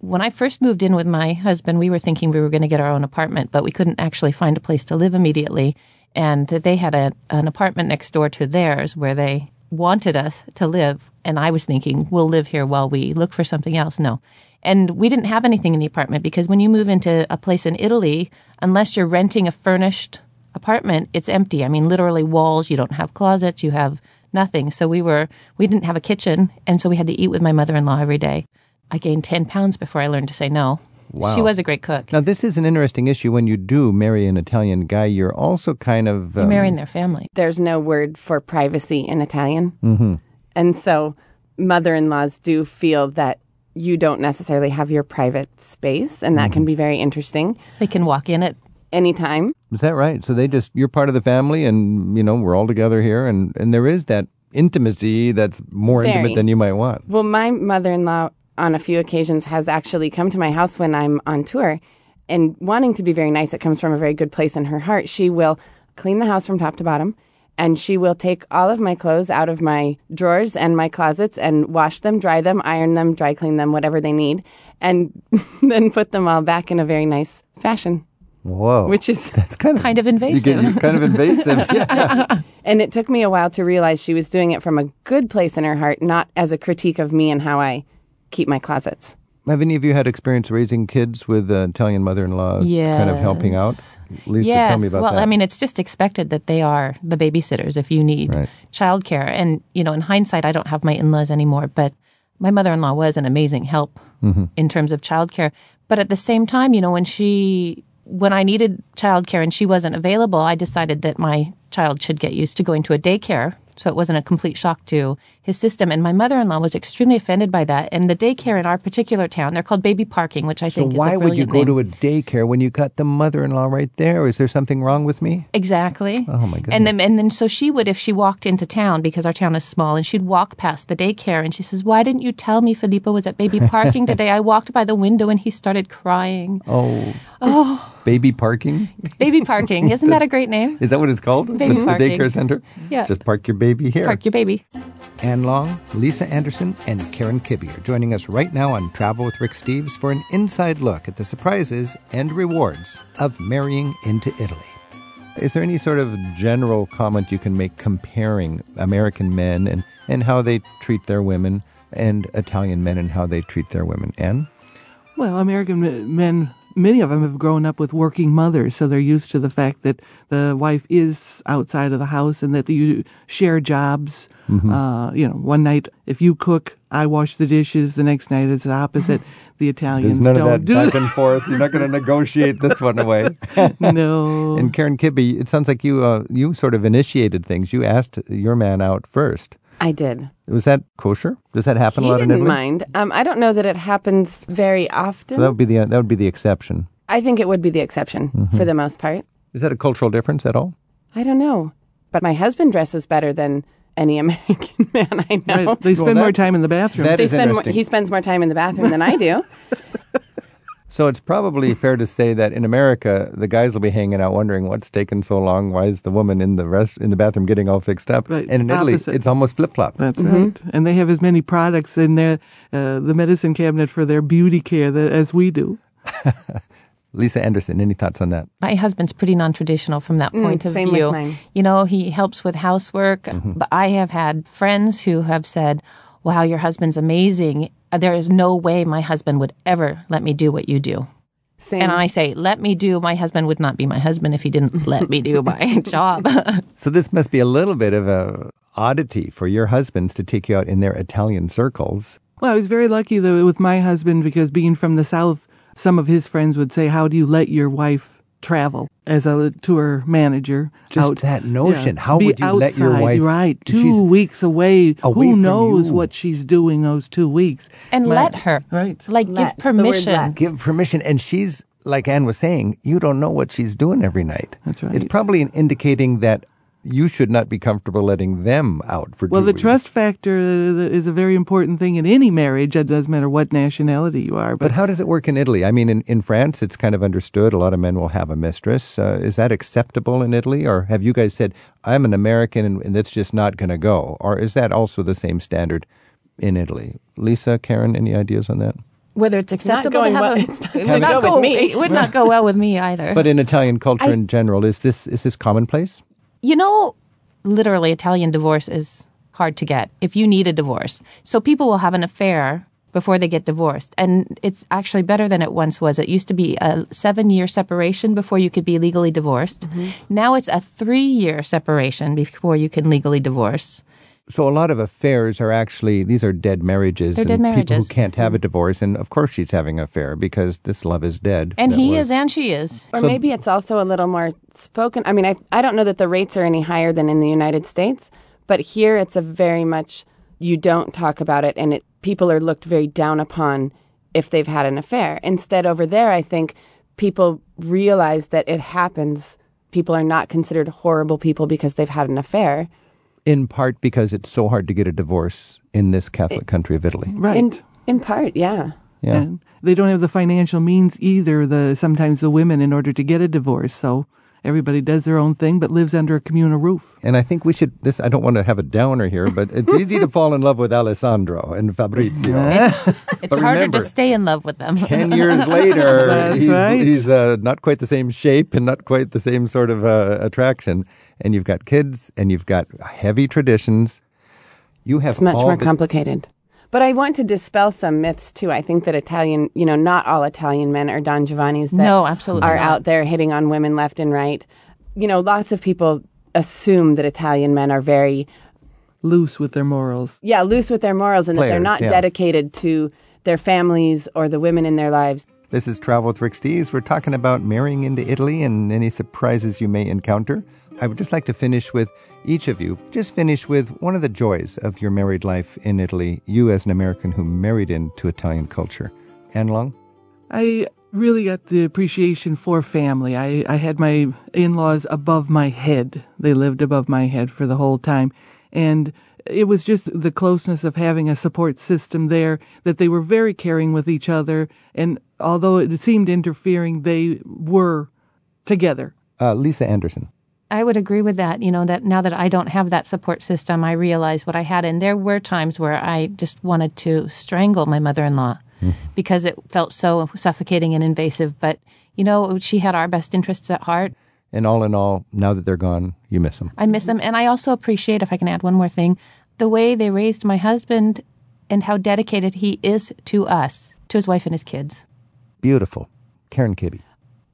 when I first moved in with my husband, we were thinking we were going to get our own apartment, but we couldn't actually find a place to live immediately. And they had a, an apartment next door to theirs where they wanted us to live. And I was thinking, we'll live here while we look for something else. No. And we didn't have anything in the apartment because when you move into a place in Italy, unless you're renting a furnished apartment, it's empty. I mean, literally walls. You don't have closets. You have nothing. So we were, we didn't have a kitchen. And so we had to eat with my mother in law every day. I gained 10 pounds before I learned to say no. Wow. She was a great cook. Now, this is an interesting issue. When you do marry an Italian guy, you're also kind of. You're um, marrying their family. There's no word for privacy in Italian. mhm. And so mother in laws do feel that you don't necessarily have your private space, and that can be very interesting. They can walk in at anytime. Is that right? So they just you're part of the family, and you know we're all together here, and and there is that intimacy that's more Very. intimate than you might want. Well, my mother in law, on a few occasions, has actually come to my house when I'm on tour. And wanting to be very nice, it comes from a very good place in her heart. She will clean the house from top to bottom, and she will take all of my clothes out of my drawers and my closets and wash them, dry them, iron them, dry clean them, whatever they need, and then put them all back in a very nice fashion. Whoa, Which is that's kind of kind of you invasive. get you're kind of invasive. Yeah. And it took me a while to realize she was doing it from a good place in her heart, not as a critique of me and how I keep my closets. Have any of you had experience raising kids with an Italian mother-in-law, kind of helping out? Lisa, yes. tell me about well, that. I mean, it's just expected that they are the babysitters if you need Right. childcare. And, you know, in hindsight, I don't have my in laws anymore, but my mother in law was an amazing help Mhm. in terms of childcare. But at the same time, you know, when she when I needed childcare and she wasn't available, I decided that my child should get used to going to a daycare so it wasn't a complete shock to his system. And my mother-in-law was extremely offended by that. And the daycare in our particular town, they're called baby parking, which I So think is why would you go name. to a daycare when you got the mother-in-law right there? Is there something wrong with me? Exactly. Oh my goodness. And then, and then, so she would, if she walked into town, because our town is small, and she'd walk past the daycare, and she says, "Why didn't you tell me Filippo was at baby parking today? I walked by the window, and he started crying." Oh, Oh, baby parking? baby parking! Isn't that a great name? Is that what it's called? Baby the, the daycare center? Yeah. Just park your baby here. Park your baby. Anne Long, Lisa Anderson, and Karen Kibbe are joining us right now on Travel with Rick Steves for an inside look at the surprises and rewards of marrying into Italy. Is there any sort of general comment you can make comparing American men and, and how they treat their women and Italian men and how they treat their women? Anne? Well, American men, many of them have grown up with working mothers, so they're used to the fact that the wife is outside of the house and that you share jobs. Mm-hmm. Uh, you know, one night if you cook, I wash the dishes. The next night it's the opposite. The Italians There's none don't of that do back that. and forth. You're not going to negotiate this one away. no. And Karen Kibbe, it sounds like you uh, you sort of initiated things. You asked your man out first. I did. Was that kosher? Does that happen he a lot in didn't Italy? mind. Um, I don't know that it happens very often. So that would be the that would be the exception. I think it would be the exception Mhm. for the most part. Is that a cultural difference at all? I don't know. But my husband dresses better than any American man I know. Right. They spend more time in the bathroom. That They is spend more, interesting. he spends more time in the bathroom than I do. So it's probably fair to say that in America, the guys will be hanging out wondering what's taken so long. Why is the woman in the rest in the bathroom getting all fixed up? Right. And in Italy, it's almost flip flop. That's Mm-hmm. right. And they have as many products in their uh, the medicine cabinet for their beauty care that, as we do. Lisa Anderson, any thoughts on that? My husband's pretty non-traditional from that Mm, point of same with view. mine. You know, he helps with housework, Mm-hmm. but I have had friends who have said, "Wow, your husband's amazing. Uh, there is no way my husband would ever let me do what you do." Same. And I say, "Let me do." My husband would not be my husband if he didn't let me do my job. So this must be a little bit of a oddity for your husbands to take you out in their Italian circles. Well, I was very lucky though with my husband because being from the South, some of his friends would say, "How do you let your wife travel as a tour manager?" Just out? that notion. Yeah. How Be would you let your outside, wife- right two weeks away? away Who knows you. what she's doing those two weeks? and My- let her. Right. Like Let, give permission. give permission and she's like Anne was saying you don't know what she's doing every night That's right. it's probably an indicating that you should not be comfortable letting them out for Well, two the weeks. trust factor uh, is a very important thing in any marriage. It doesn't matter what nationality you are. but But, how does it work in italy i mean in, in france it's kind of understood a lot of men will have a mistress uh, is that acceptable in italy or have you guys said i'm an american and, and that's just not going to go or is that also the same standard in italy lisa karen any ideas on that Whether it's not acceptable going to have well- a, it's not it gonna would not go with go. me. It would not go well with me either. but in italian culture I- in general is this is this commonplace You know, literally, Italian divorce is hard to get if you need a divorce. So people will have an affair before they get divorced. And it's actually better than it once was. It used to be a seven year separation before you could be legally divorced. Mm-hmm. Now it's a three year separation before you can legally divorce. So a lot of affairs are actually these are dead marriages. They're and dead People who can't have a divorce, and of course she's having an affair because this love is dead. And he was- is and she is. Or So- maybe it's also a little more spoken. I mean, I, I don't know that the rates are any higher than in the United States, but here it's a very much you don't talk about it, and it, people are looked very down upon if they've had an affair. Instead, over there, I think people realize that it happens. People are not considered horrible people because they've had an affair. In part because it's so hard to get a divorce in this Catholic country of Italy. right. In, in part, yeah. Yeah. And they don't have the financial means either. The sometimes the women in order to get a divorce. So everybody does their own thing, but lives under a communal roof. And I think we should. This I don't want to have a downer here, but it's easy to fall in love with Alessandro and Fabrizio. It's But harder remember, to stay in love with them. Ten years later, That's he's, right. he's uh, not quite the same shape and not quite the same sort of uh, attraction. And you've got kids, and you've got heavy traditions. You have It's much more the- complicated. But I want to dispel some myths too. I think that Italian, you know, not all Italian men are Don Giovanni's that No, absolutely are not. out there hitting on women left and right. You know, lots of people assume that Italian men are very, Loose with their morals. yeah, loose with their morals and that they're not yeah. dedicated to their families or the women in their lives. This is Travel with Rick Steves. We're talking about marrying into Italy and any surprises you may encounter. I would just like to finish with each of you, just finish with one of the joys of your married life in Italy, you as an American who married into Italian culture. Anne Long? I really got the appreciation for family. I, I had my in laws above my head. They lived above my head for the whole time. And it was just the closeness of having a support system there that they were very caring with each other. And although it seemed interfering, they were together. Uh, Lisa Anderson. I would agree with that. You know, that now that I don't have that support system, I realize what I had. And there were times where I just wanted to strangle my mother in law mm. because it felt so suffocating and invasive. But, you know, she had our best interests at heart. And all in all, now that they're gone, you miss them. I miss them. And I also appreciate, if I can add one more thing, the way they raised my husband and how dedicated he is to us, to his wife and his kids. Beautiful. Karen Kibbe.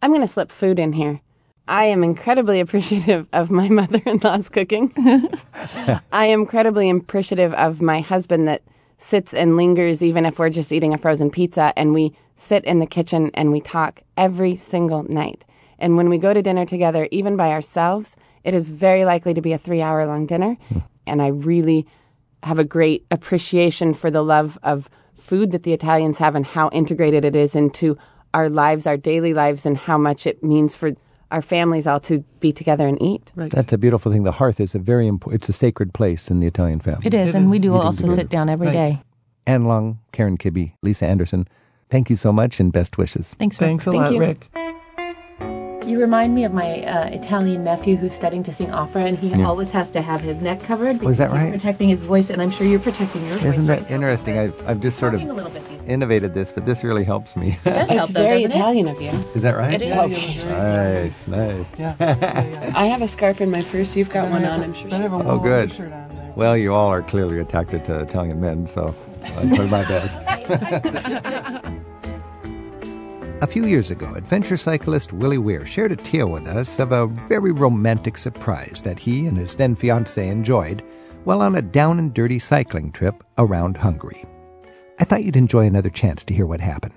I'm going to slip food in here. I am incredibly appreciative of my mother in law's cooking. I am incredibly appreciative of my husband that sits and lingers, even if we're just eating a frozen pizza, and we sit in the kitchen and we talk every single night. And when we go to dinner together, even by ourselves, it is very likely to be a three hour long dinner. Hmm. And I really have a great appreciation for the love of food that the Italians have and how integrated it is into our lives, our daily lives, and how much it means for our families all to be together and eat. Right. That's a beautiful thing. The hearth is a very important, it's a sacred place in the Italian family. It is, it and is. we do also sit down every right. day. Anne Long, Karen Kibbe, Lisa Anderson, thank you so much and best wishes. Thanks, Rick. Thanks a Thank lot, you. Rick. You remind me of my uh, Italian nephew who's studying to sing opera, and he yeah. always has to have his neck covered because oh, that right? he's protecting his voice, and I'm sure you're protecting your Isn't voice. Isn't that right interesting? I've, I've just sort of innovated this, but this really helps me. It does help, it's though, very Italian of you. Is that right? It is. nice, nice. Yeah. yeah, yeah. I have a scarf in my purse. You've got one on. I'm sure. oh, good. Well, you all are clearly attracted to Italian men, so I'll try my best. A few years ago, adventure cyclist Willie Weir shared a tale with us of a very romantic surprise that he and his then fiancee enjoyed while on a down and dirty cycling trip around Hungary. I thought you'd enjoy another chance to hear what happened.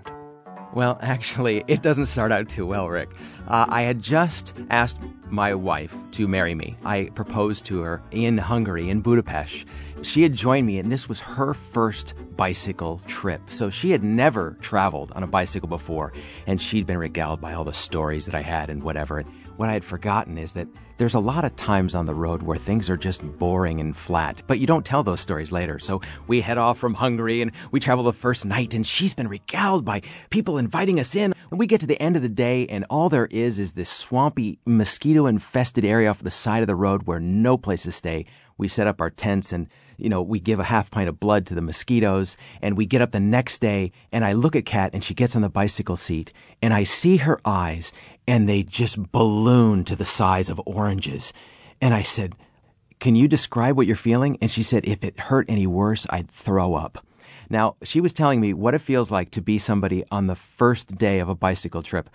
Well, actually, it doesn't start out too well, Rick. Uh, I had just asked my wife to marry me. I proposed to her in Hungary, in Budapest. She had joined me, and this was her first bicycle trip. So she had never traveled on a bicycle before, and she'd been regaled by all the stories that I had and whatever. What I had forgotten is that there's a lot of times on the road where things are just boring and flat, but you don't tell those stories later. So we head off from Hungary and we travel the first night, and she's been regaled by people inviting us in. And we get to the end of the day, and all there is is this swampy, mosquito infested area off the side of the road where no place to stay. We set up our tents and you know, we give a half pint of blood to the mosquitoes and we get up the next day and I look at Kat and she gets on the bicycle seat and I see her eyes and they just balloon to the size of oranges. And I said, can you describe what you're feeling? And she said, if it hurt any worse, I'd throw up. Now, she was telling me what it feels like to be somebody on the first day of a bicycle trip.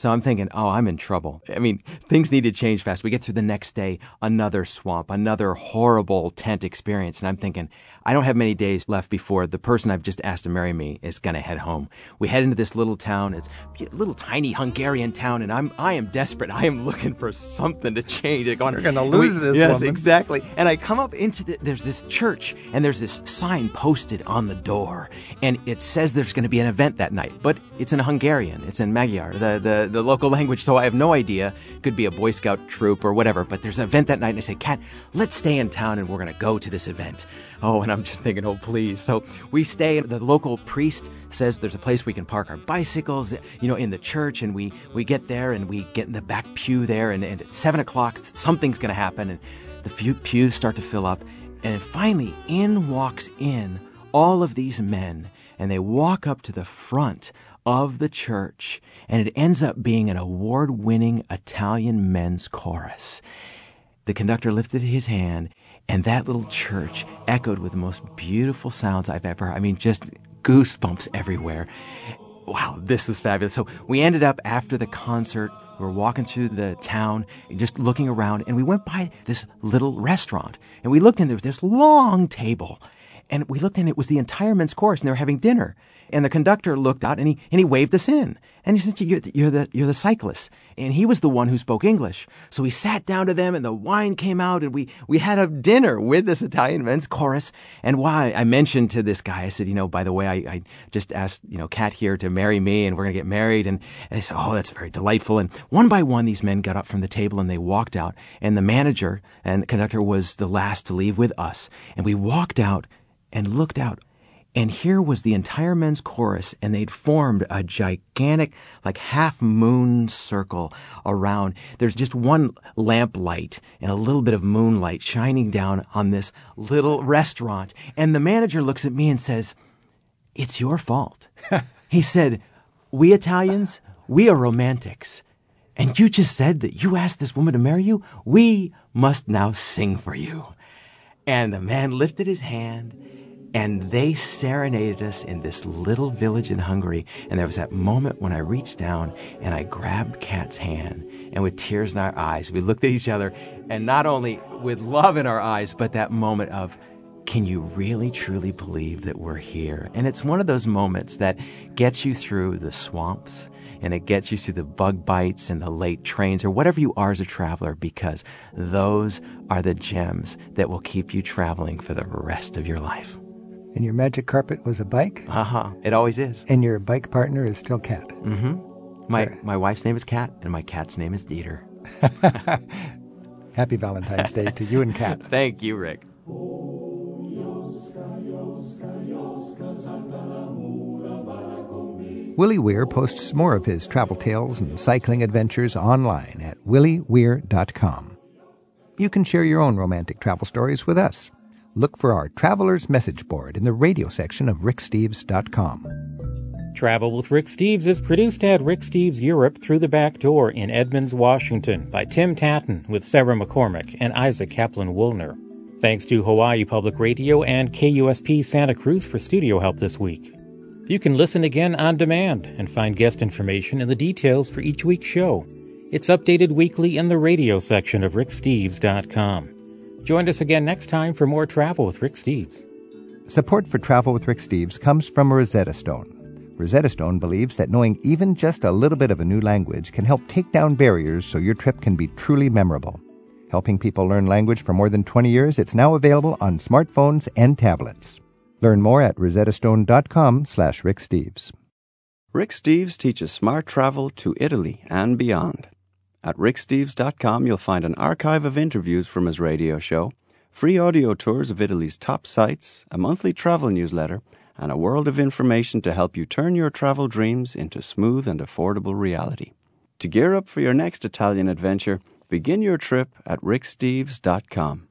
So I'm thinking, oh, I'm in trouble. I mean, things need to change fast. We get through the next day, another swamp, another horrible tent experience. And I'm thinking, I don't have many days left before the person I've just asked to marry me is going to head home. We head into this little town. It's a little tiny Hungarian town, and I'm I am desperate. I am looking for something to change. You're going to lose we, this. Yes, woman. exactly. And I come up into the, there's this church, and there's this sign posted on the door, and it says there's going to be an event that night, but it's in Hungarian. It's in Magyar, the, the the local language. So I have no idea. Could be a Boy Scout troop or whatever. But there's an event that night, and I say, Kat, let's stay in town, and we're going to go to this event. Oh, and I'm just thinking, oh, please. So we stay. The local priest says there's a place we can park our bicycles, you know, in the church. And we, we get there and we get in the back pew there. And, and at seven o'clock, something's going to happen. And the few pews start to fill up. And finally, in walks in all of these men. And they walk up to the front of the church. And it ends up being an award winning Italian men's chorus. The conductor lifted his hand and that little church echoed with the most beautiful sounds I've ever, I mean, just goosebumps everywhere. Wow, this is fabulous. So we ended up after the concert, we were walking through the town just looking around, and we went by this little restaurant. And we looked in, there was this long table. And we looked in, it was the entire men's chorus, and they were having dinner. And the conductor looked out and he, and he waved us in. And he said, you're, you're, the, you're the cyclist. And he was the one who spoke English. So we sat down to them and the wine came out and we, we had a dinner with this Italian men's chorus. And why I mentioned to this guy, I said, you know, by the way, I, I just asked, you know, Kat here to marry me and we're going to get married. And, and they said, oh, that's very delightful. And one by one, these men got up from the table and they walked out. And the manager and conductor was the last to leave with us. And we walked out and looked out and here was the entire men's chorus, and they'd formed a gigantic, like half moon circle around. There's just one lamplight and a little bit of moonlight shining down on this little restaurant. And the manager looks at me and says, It's your fault. he said, We Italians, we are romantics. And you just said that you asked this woman to marry you? We must now sing for you. And the man lifted his hand and they serenaded us in this little village in Hungary. And there was that moment when I reached down and I grabbed Kat's hand. And with tears in our eyes, we looked at each other. And not only with love in our eyes, but that moment of, can you really truly believe that we're here? And it's one of those moments that gets you through the swamps and it gets you through the bug bites and the late trains or whatever you are as a traveler because those are the gems that will keep you traveling for the rest of your life. And your magic carpet was a bike? Uh huh. It always is. And your bike partner is still Kat? Mm hmm. My, my wife's name is Kat, and my cat's name is Dieter. Happy Valentine's Day to you and Kat. Thank you, Rick. Willie Weir posts more of his travel tales and cycling adventures online at willieweir.com. You can share your own romantic travel stories with us look for our Traveler's Message Board in the radio section of ricksteves.com. Travel with Rick Steves is produced at Rick Steves Europe Through the Back Door in Edmonds, Washington by Tim Tattan with Sarah McCormick and Isaac Kaplan Woolner. Thanks to Hawaii Public Radio and KUSP Santa Cruz for studio help this week. You can listen again on demand and find guest information and the details for each week's show. It's updated weekly in the radio section of ricksteves.com. Join us again next time for more Travel with Rick Steves. Support for Travel with Rick Steves comes from Rosetta Stone. Rosetta Stone believes that knowing even just a little bit of a new language can help take down barriers so your trip can be truly memorable. Helping people learn language for more than 20 years, it's now available on smartphones and tablets. Learn more at rosettastone.com slash Rick Steves. Rick Steves teaches smart travel to Italy and beyond. At ricksteves.com, you'll find an archive of interviews from his radio show, free audio tours of Italy's top sites, a monthly travel newsletter, and a world of information to help you turn your travel dreams into smooth and affordable reality. To gear up for your next Italian adventure, begin your trip at ricksteves.com.